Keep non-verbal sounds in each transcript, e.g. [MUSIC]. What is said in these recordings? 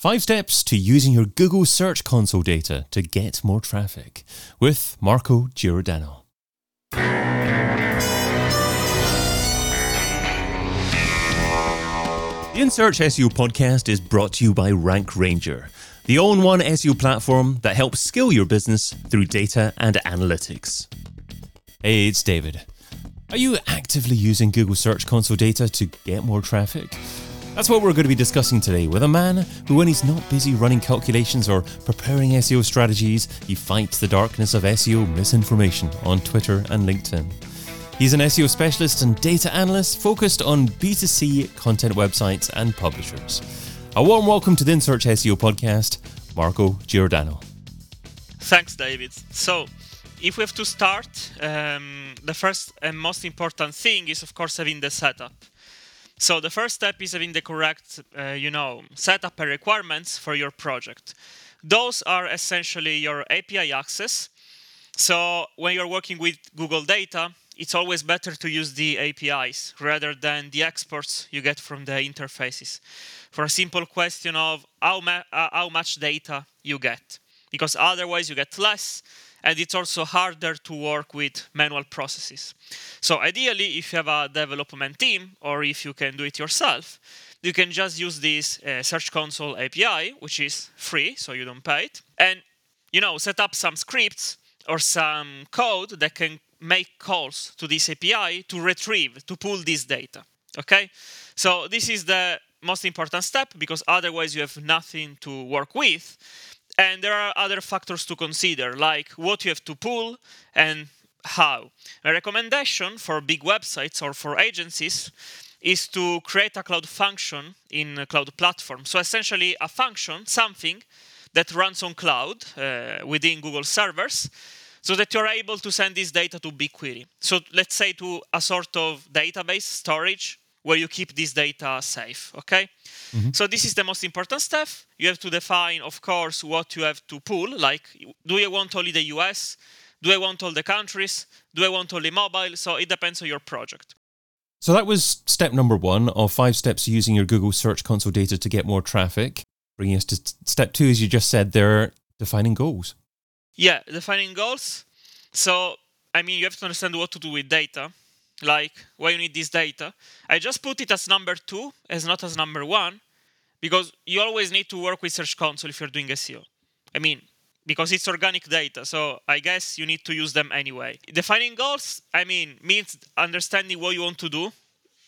Five steps to using your Google Search Console data to get more traffic with Marco Giordano. The In Search SEO podcast is brought to you by Rank Ranger, the all in one SEO platform that helps scale your business through data and analytics. Hey, it's David. Are you actively using Google Search Console data to get more traffic? That's what we're going to be discussing today with a man who, when he's not busy running calculations or preparing SEO strategies, he fights the darkness of SEO misinformation on Twitter and LinkedIn. He's an SEO specialist and data analyst focused on B2C content websites and publishers. A warm welcome to the In Search SEO podcast, Marco Giordano. Thanks, David. So, if we have to start, um, the first and most important thing is, of course, having the setup. So the first step is having the correct, uh, you know, setup and requirements for your project. Those are essentially your API access. So when you're working with Google data, it's always better to use the APIs rather than the exports you get from the interfaces. For a simple question of how, ma- uh, how much data you get, because otherwise you get less and it's also harder to work with manual processes. So ideally, if you have a development team or if you can do it yourself, you can just use this uh, Search Console API, which is free, so you don't pay it, and you know set up some scripts or some code that can make calls to this API to retrieve, to pull this data. Okay, so this is the most important step because otherwise you have nothing to work with. And there are other factors to consider, like what you have to pull and how. A recommendation for big websites or for agencies is to create a cloud function in a cloud platform. So essentially, a function, something that runs on cloud uh, within Google servers, so that you're able to send this data to BigQuery. So let's say to a sort of database storage where you keep this data safe. Okay. Mm-hmm. So this is the most important step. You have to define, of course, what you have to pull. Like, do you want only the US? Do I want all the countries? Do I want only mobile? So it depends on your project. So that was step number one of five steps using your Google Search Console data to get more traffic. Bringing us to step two, as you just said, they're defining goals. Yeah, defining goals. So, I mean, you have to understand what to do with data like why you need this data. I just put it as number two, as not as number one, because you always need to work with Search Console if you're doing SEO. I mean, because it's organic data, so I guess you need to use them anyway. Defining goals, I mean, means understanding what you want to do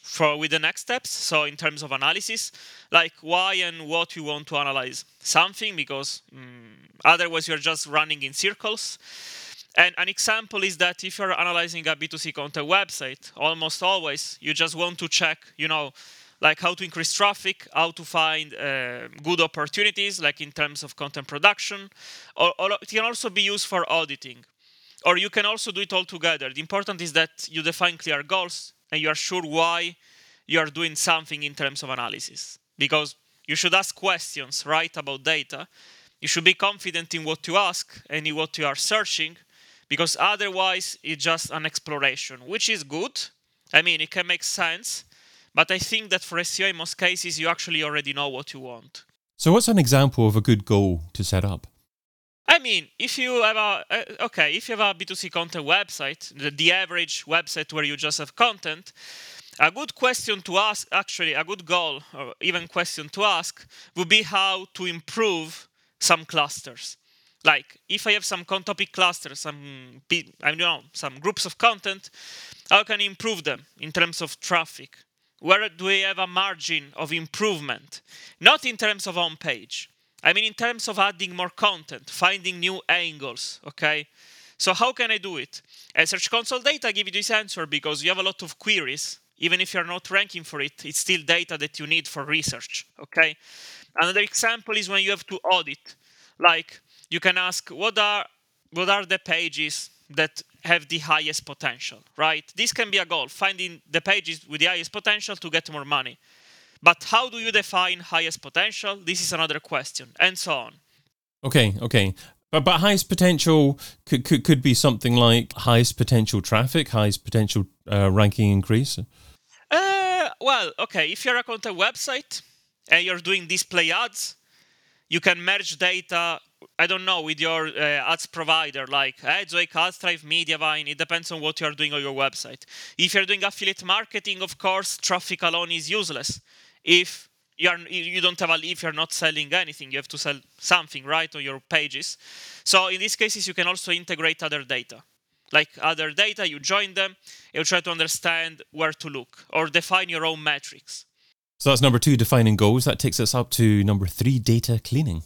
for with the next steps. So in terms of analysis, like why and what you want to analyze something, because mm, otherwise you're just running in circles. And an example is that if you're analyzing a B2C content website, almost always you just want to check, you know, like how to increase traffic, how to find uh, good opportunities, like in terms of content production, or, or, it can also be used for auditing. Or you can also do it all together. The important is that you define clear goals and you are sure why you are doing something in terms of analysis. Because you should ask questions, right, about data. You should be confident in what you ask and in what you are searching because otherwise it's just an exploration, which is good. I mean, it can make sense, but I think that for SEO, in most cases, you actually already know what you want. So, what's an example of a good goal to set up? I mean, if you have a uh, okay, if you have a B2C content website, the, the average website where you just have content, a good question to ask, actually, a good goal or even question to ask would be how to improve some clusters like if I have some topic clusters, some I don't know, some groups of content, how can I improve them in terms of traffic? Where do we have a margin of improvement? Not in terms of on page. I mean in terms of adding more content, finding new angles, okay? So how can I do it? And Search Console data give you this answer because you have a lot of queries. Even if you're not ranking for it, it's still data that you need for research, okay? Another example is when you have to audit. Like you can ask what are what are the pages that have the highest potential, right? This can be a goal, finding the pages with the highest potential to get more money. But how do you define highest potential? This is another question, and so on. Okay, okay. But, but highest potential could, could, could be something like highest potential traffic, highest potential uh, ranking increase? Uh, well, okay. If you're a content website and you're doing display ads, you can merge data I don't know, with your uh, ads provider like Ezoic, AdThrive, Mediavine. It depends on what you're doing on your website. If you're doing affiliate marketing, of course, traffic alone is useless. If you're you don't have a if you're not selling anything, you have to sell something, right, on your pages. So in these cases, you can also integrate other data. Like other data, you join them, you try to understand where to look or define your own metrics. So that's number two, defining goals. That takes us up to number three, data cleaning.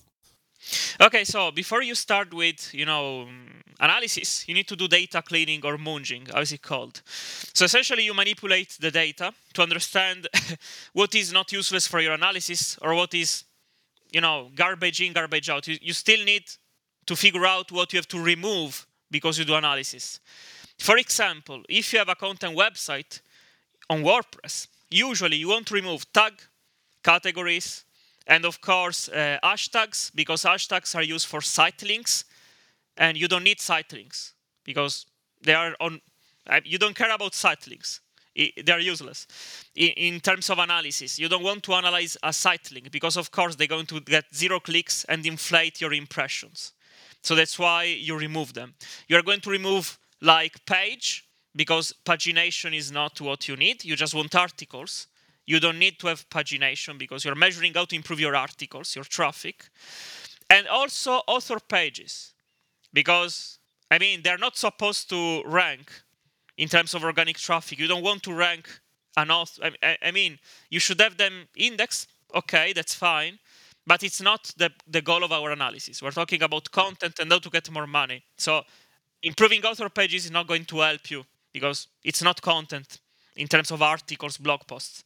Okay, so before you start with, you know, mm, analysis, you need to do data cleaning or munging, as it called. So essentially, you manipulate the data to understand [LAUGHS] what is not useless for your analysis or what is, you know, garbage in, garbage out. You, you still need to figure out what you have to remove because you do analysis. For example, if you have a content website on WordPress, usually you want to remove tag, categories, and of course uh, hashtags because hashtags are used for site links and you don't need site links because they are on you don't care about site links. They're useless. In, terms of analysis you don't want to analyze a site link because of course they're going to get zero clicks and inflate your impressions. So that's why you remove them. You're going to remove like page because pagination is not what you need. You just want articles you don't need to have pagination because you're measuring how to improve your articles, your traffic. And also author pages. Because, I mean, they're not supposed to rank in terms of organic traffic. You don't want to rank an author. I, mean, you should have them indexed. Okay, that's fine. But it's not the, the goal of our analysis. We're talking about content and how to get more money. So improving author pages is not going to help you because it's not content in terms of articles, blog posts.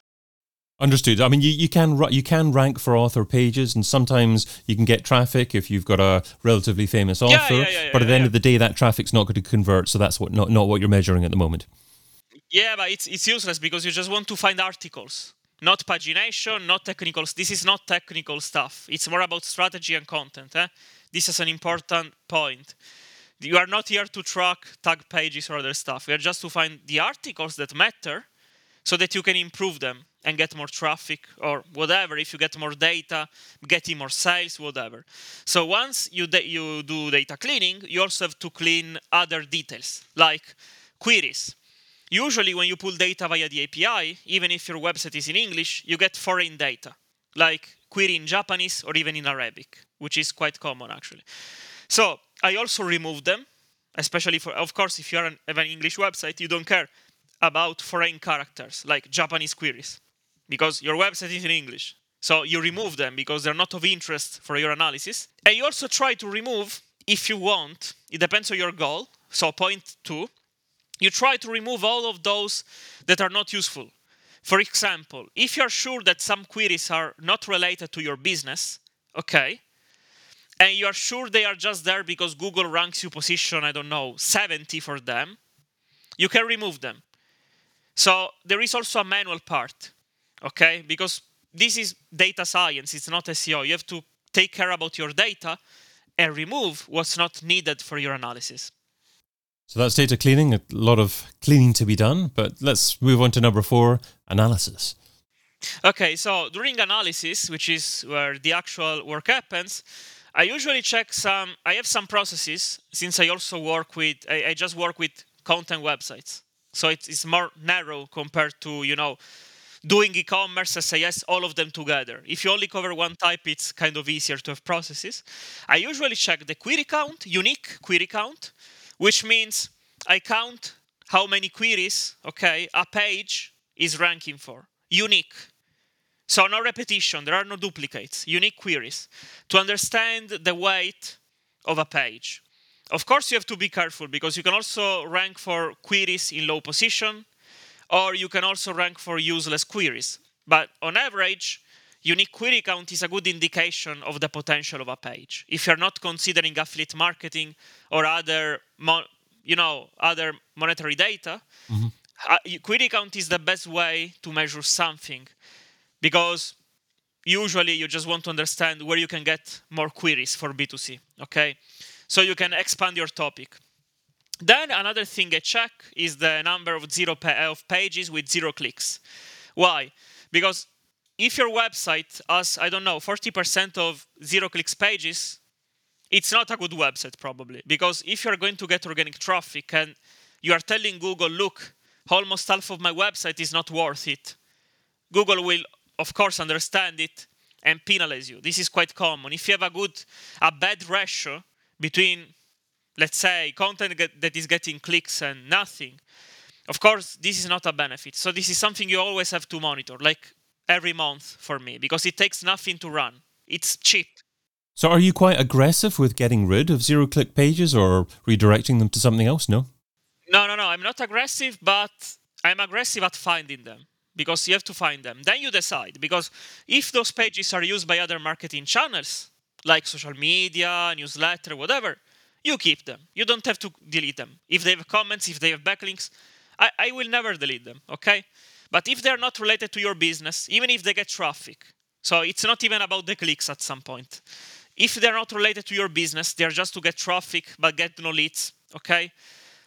Understood. I mean, you, you can you can rank for author pages, and sometimes you can get traffic if you've got a relatively famous author. Yeah, yeah, yeah, but at the end of the day, that traffic's not going to convert, so that's what not, not what you're measuring at the moment. Yeah, but it's it's useless because you just want to find articles, not pagination, not technical. This is not technical stuff. It's more about strategy and content. Eh? This is an important point. You are not here to track tag pages or other stuff. We are just to find the articles that matter, so that you can improve them and get more traffic or whatever. If you get more data getting more sales whatever. So once you da- you do data cleaning you also have to clean other details like queries. Usually when you pull data via the api even if your website is in english you get foreign data like query in japanese or even in arabic which is quite common actually. So i also remove them especially for of course if you are have an english website you don't care about foreign characters like japanese queries because your website is in English. So you remove them because they're not of interest for your analysis. And you also try to remove, if you want, it depends on your goal. So, point two, you try to remove all of those that are not useful. For example, if you're sure that some queries are not related to your business, okay, and you are sure they are just there because Google ranks you position, I don't know, 70 for them, you can remove them. So there is also a manual part okay? Because this is data science, it's not SEO. You have to take care about your data and remove what's not needed for your analysis. So that's data cleaning, a lot of cleaning to be done, but let's move on to number four analysis. Okay, so during analysis, which is where the actual work happens, I usually check some, I have some processes since I also work with, I, I just work with content websites. So it's more narrow compared to, you know, doing e-commerce, SaaS, all of them together. If you only cover one type, it's kind of easier to have processes. I usually check the query count, unique query count, which means I count how many queries, okay, a page is ranking for. Unique. So no repetition, there are no duplicates, unique queries to understand the weight of a page. Of course, you have to be careful because you can also rank for queries in low position, or you can also rank for useless queries. But on average, unique query count is a good indication of the potential of a page. If you're not considering affiliate marketing or other, you know, other monetary data, mm-hmm. uh, query count is the best way to measure something, because usually you just want to understand where you can get more queries for B2C. Okay, so you can expand your topic. Then another thing I check is the number of zero pa- of pages with zero clicks. Why? Because if your website has, I don't know, 40% of zero clicks pages, it's not a good website probably. Because if you're going to get organic traffic and you are telling Google, look, almost half of my website is not worth it, Google will, of course, understand it and penalize you. This is quite common. If you have a good, a bad ratio between, let's say, content that is getting clicks and nothing, of course, this is not a benefit. So this is something you always have to monitor, like every month for me, because it takes nothing to run. It's cheap. So are you quite aggressive with getting rid of zero click pages or redirecting them to something else? No? No, no, no. I'm not aggressive, but I'm aggressive at finding them because you have to find them. Then you decide because if those pages are used by other marketing channels like social media, newsletter, whatever, you keep them. You don't have to delete them. If they have comments, if they have backlinks, I, I will never delete them, okay? But if they're not related to your business, even if they get traffic, so it's not even about the clicks at some point. If they're not related to your business, they're just to get traffic but get no leads, okay?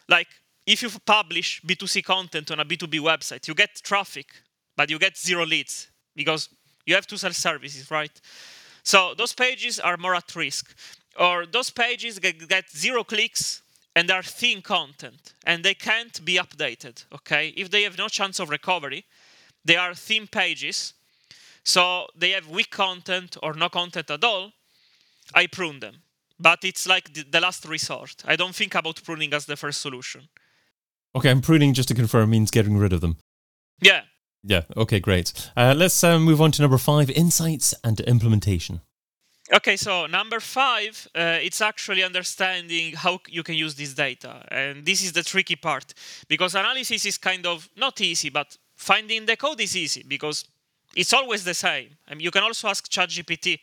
Like if you publish B2C content on a B2B website, you get traffic, but you get zero leads because you have to sell services, right? So those pages are more at risk. Or those pages get, get zero clicks and are thin content and they can't be updated okay? If they have no chance of recovery they are thin pages. So they have weak content or no content at all i prune them. But it's like the, the last resort. I don't think about pruning as the first solution. Okay and pruning just to confirm means getting rid of them. Yeah yeah okay great uh, let's uh, move on to number five insights and implementation Okay, so number five, uh, it's actually understanding how you can use this data. And this is the tricky part because analysis is kind of not easy, but finding the code is easy because it's always the same. I mean, you can also ask ChatGPT,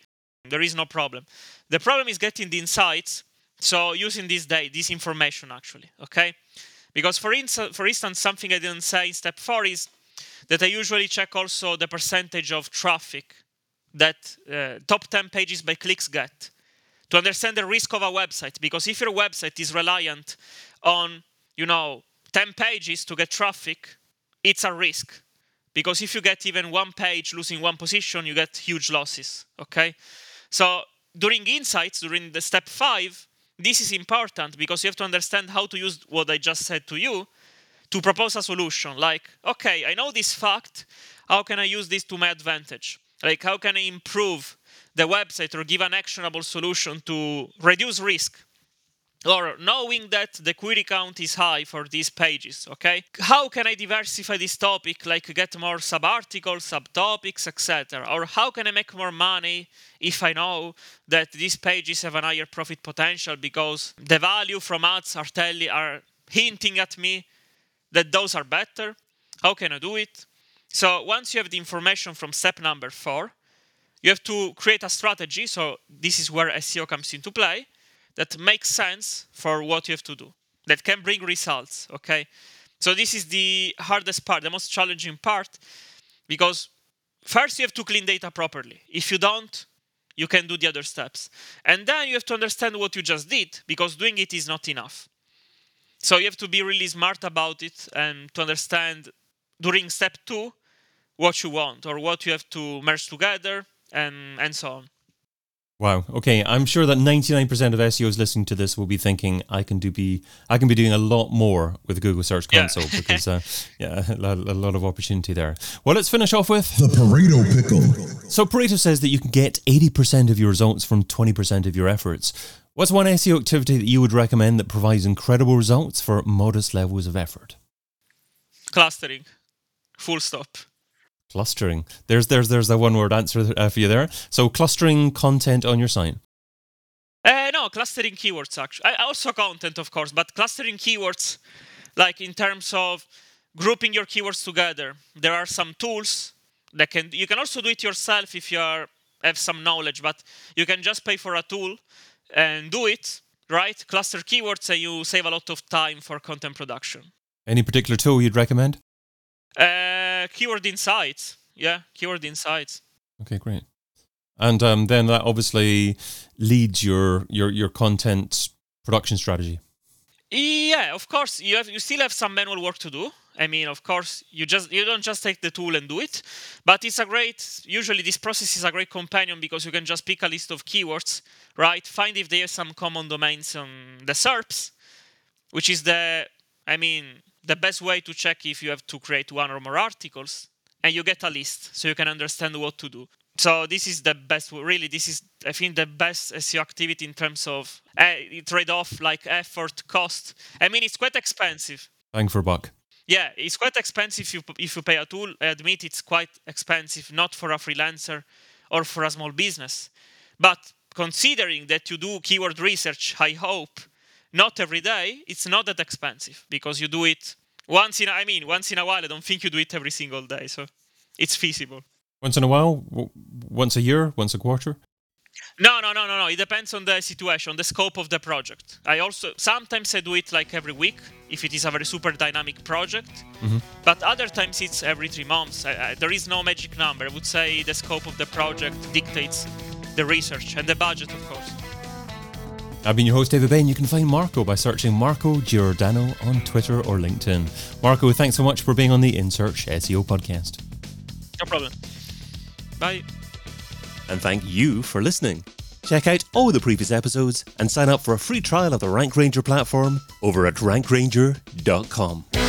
there is no problem. The problem is getting the insights, so using this data, this information actually, okay? Because for, instance, for instance, something I didn't say in step four is that I usually check also the percentage of traffic that uh, top 10 pages by clicks get to understand the risk of a website. Because if your website is reliant on you know 10 pages to get traffic it's a risk. Because if you get even one page losing one position you get huge losses okay? So during insights during the step 5 this is important because you have to understand how to use what i just said to you to propose a solution like okay i know this fact how can i use this to my advantage like, how can I improve the website or give an actionable solution to reduce risk? Or knowing that the query count is high for these pages, okay? How can I diversify this topic, like get more sub-articles, subtopics, etc.? Or how can I make more money if I know that these pages have an higher profit potential because the value from ads are telling, are hinting at me that those are better? How can I do it? So once you have the information from step number four, you have to create a strategy. So this is where SEO comes into play that makes sense for what you have to do, that can bring results. Okay. So this is the hardest part, the most challenging part, because first you have to clean data properly. If you don't, you can do the other steps. And then you have to understand what you just did, because doing it is not enough. So you have to be really smart about it and to understand during step two what you want or what you have to merge together and and so on. Wow. Okay. I'm sure that 99% of SEOs listening to this will be thinking, I can do be, I can be doing a lot more with Google Search Console yeah. [LAUGHS] because, uh, yeah, [LAUGHS] a, a, lot of opportunity there. Well, let's finish off with the Pareto pickle. So Pareto says that you can get 80% of your results from 20% of your efforts. What's one SEO activity that you would recommend that provides incredible results for modest levels of effort? Clustering. Full stop. Clustering. There's there's there's a one word answer uh, for you there. So clustering content on your site. Uh, no, clustering keywords actually. I also content, of course, but clustering keywords, like in terms of grouping your keywords together. There are some tools that can. You can also do it yourself if you are have some knowledge, but you can just pay for a tool and do it. Right, cluster keywords, and you save a lot of time for content production. Any particular tool you'd recommend? Uh, keyword insights. Yeah, keyword insights. Okay, great. And um, then that obviously leads your your your content production strategy. Yeah, of course. You have you still have some manual work to do. I mean, of course, you just you don't just take the tool and do it, but it's a great. Usually, this process is a great companion because you can just pick a list of keywords, right? Find if they have some common domains on the SERPs, which is the, I mean, the best way to check if you have to create one or more articles, and you get a list so you can understand what to do. So this is the best. Really, this is I think the best SEO activity in terms of uh, trade-off, like effort, cost. I mean, it's quite expensive. Bang for buck. Yeah, it's quite expensive if you, if you pay a tool. I admit it's quite expensive, not for a freelancer or for a small business. But considering that you do keyword research, I hope, not every day, it's not that expensive because you do it once in, I mean, once in a while. I don't think you do it every single day. So it's feasible. Once in a while? Once a year? Once a quarter? No, no, no, no, no. It depends on the situation, the scope of the project. I also sometimes I do it like every week if it is a very super dynamic project, mm-hmm. but other times it's every three months. I, I, there is no magic number. I would say the scope of the project dictates the research and the budget, of course. I've been your host, David Bain. You can find Marco by searching Marco Giordano on Twitter or LinkedIn. Marco, thanks so much for being on the In Search SEO podcast. No problem. Bye. And thank you for listening. Check out all the previous episodes and sign up for a free trial of the Rank Ranger platform over at rankranger.com.